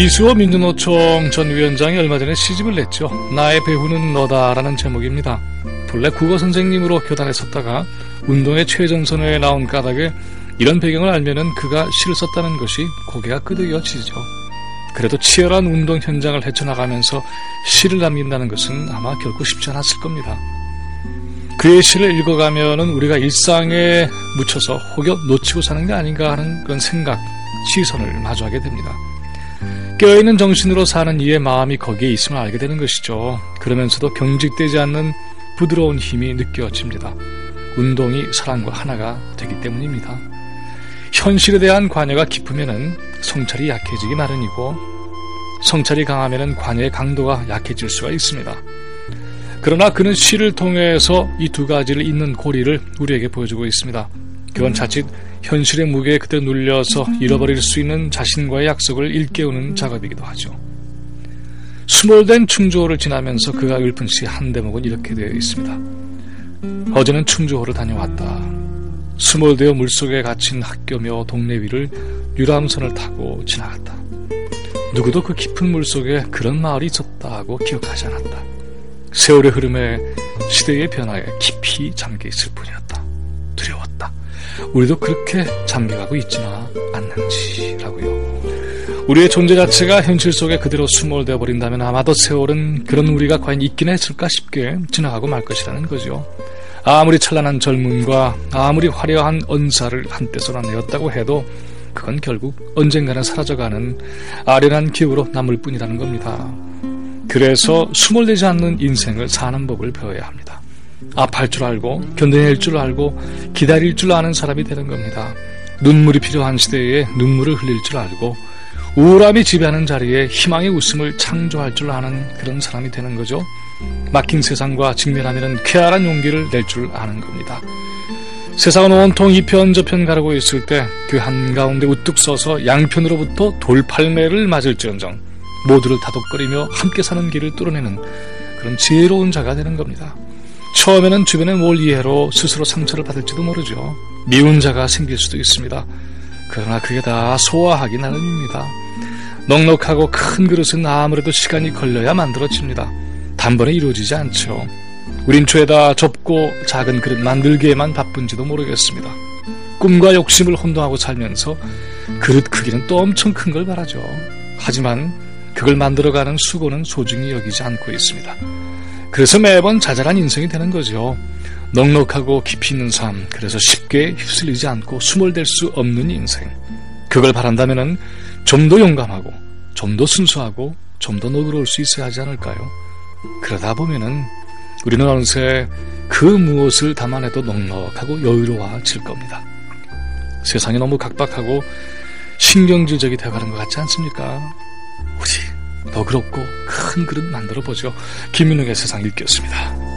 이수호 민주노총 전 위원장이 얼마 전에 시집을 냈죠. 나의 배후는 너다라는 제목입니다. 본래 국어 선생님으로 교단에 섰다가 운동의 최전선에 나온 까닭에 이런 배경을 알면은 그가 시를 썼다는 것이 고개가 끄덕여지죠. 그래도 치열한 운동 현장을 헤쳐나가면서 시를 남긴다는 것은 아마 결코 쉽지 않았을 겁니다. 그의 시를 읽어가면은 우리가 일상에 묻혀서 혹여 놓치고 사는 게 아닌가 하는 그런 생각, 시선을 마주하게 됩니다. 깨어있는 정신으로 사는 이의 마음이 거기에 있음을 알게 되는 것이죠. 그러면서도 경직되지 않는 부드러운 힘이 느껴집니다. 운동이 사랑과 하나가 되기 때문입니다. 현실에 대한 관여가 깊으면 성찰이 약해지기 마련이고 성찰이 강하면 관여의 강도가 약해질 수가 있습니다. 그러나 그는 시를 통해서 이 두 가지를 잇는 고리를 우리에게 보여주고 있습니다. 그건 자칫 현실의 무게에 그대로 눌려서 잃어버릴 수 있는 자신과의 약속을 일깨우는 작업이기도 하죠. 수몰된 충주호를 지나면서 그가 읊은 시 한 대목은 이렇게 되어 있습니다. 어제는 충주호를 다녀왔다. 수몰되어 물속에 갇힌 학교며 동네 위를 유람선을 타고 지나갔다. 누구도 그 깊은 물속에 그런 마을이 있었다고 기억하지 않았다. 세월의 흐름에 시대의 변화에 깊이 잠겨 있을 뿐이었다. 두려웠다. 우리도 그렇게 잠겨가고 있지나 않는지라고요. 우리의 존재 자체가 현실 속에 그대로 수몰되어 버린다면 아마도 세월은 그런 우리가 과연 있긴 했을까 싶게 지나가고 말 것이라는 거죠. 아무리 찬란한 젊음과 아무리 화려한 언사를 한때 쏟아내었다고 해도 그건 결국 언젠가는 사라져가는 아련한 기억으로 남을 뿐이라는 겁니다. 그래서 수몰되지 않는 인생을 사는 법을 배워야 합니다. 아파할 줄 알고 견뎌낼 줄 알고 기다릴 줄 아는 사람이 되는 겁니다. 눈물이 필요한 시대에 눈물을 흘릴 줄 알고 우울함이 지배하는 자리에 희망의 웃음을 창조할 줄 아는 그런 사람이 되는 거죠. 막힌 세상과 직면하면 쾌활한 용기를 낼 줄 아는 겁니다. 세상은 온통 이편 저편 가르고 있을 때 그 한가운데 우뚝 서서 양편으로부터 돌팔매를 맞을지언정 모두를 다독거리며 함께 사는 길을 뚫어내는 그런 지혜로운 자가 되는 겁니다. 처음에는 주변의 뭘 이해로 스스로 상처를 받을지도 모르죠. 미운 자가 생길 수도 있습니다. 그러나 그게 다 소화하기 나름입니다. 넉넉하고 큰 그릇은 아무래도 시간이 걸려야 만들어집니다. 단번에 이루어지지 않죠. 우린 죄다 좁고 작은 그릇 만들기에만 바쁜지도 모르겠습니다. 꿈과 욕심을 혼동하고 살면서 그릇 크기는 또 엄청 큰 걸 바라죠. 하지만 그걸 만들어가는 수고는 소중히 여기지 않고 있습니다. 그래서 매번 자잘한 인생이 되는 거죠. 넉넉하고 깊이 있는 삶, 그래서 쉽게 휩쓸리지 않고 수몰될 수 없는 인생. 그걸 바란다면 좀 더 용감하고, 좀 더 순수하고, 좀 더 너그러울 수 있어야 하지 않을까요? 그러다 보면은 우리는 어느새 그 무엇을 담아내도 넉넉하고 여유로워질 겁니다. 세상이 너무 각박하고 신경질적이 되어가는 것 같지 않습니까? 우리 너그럽고 큰 그릇 만들어 보죠. 김민욱의 세상 읽기였습니다.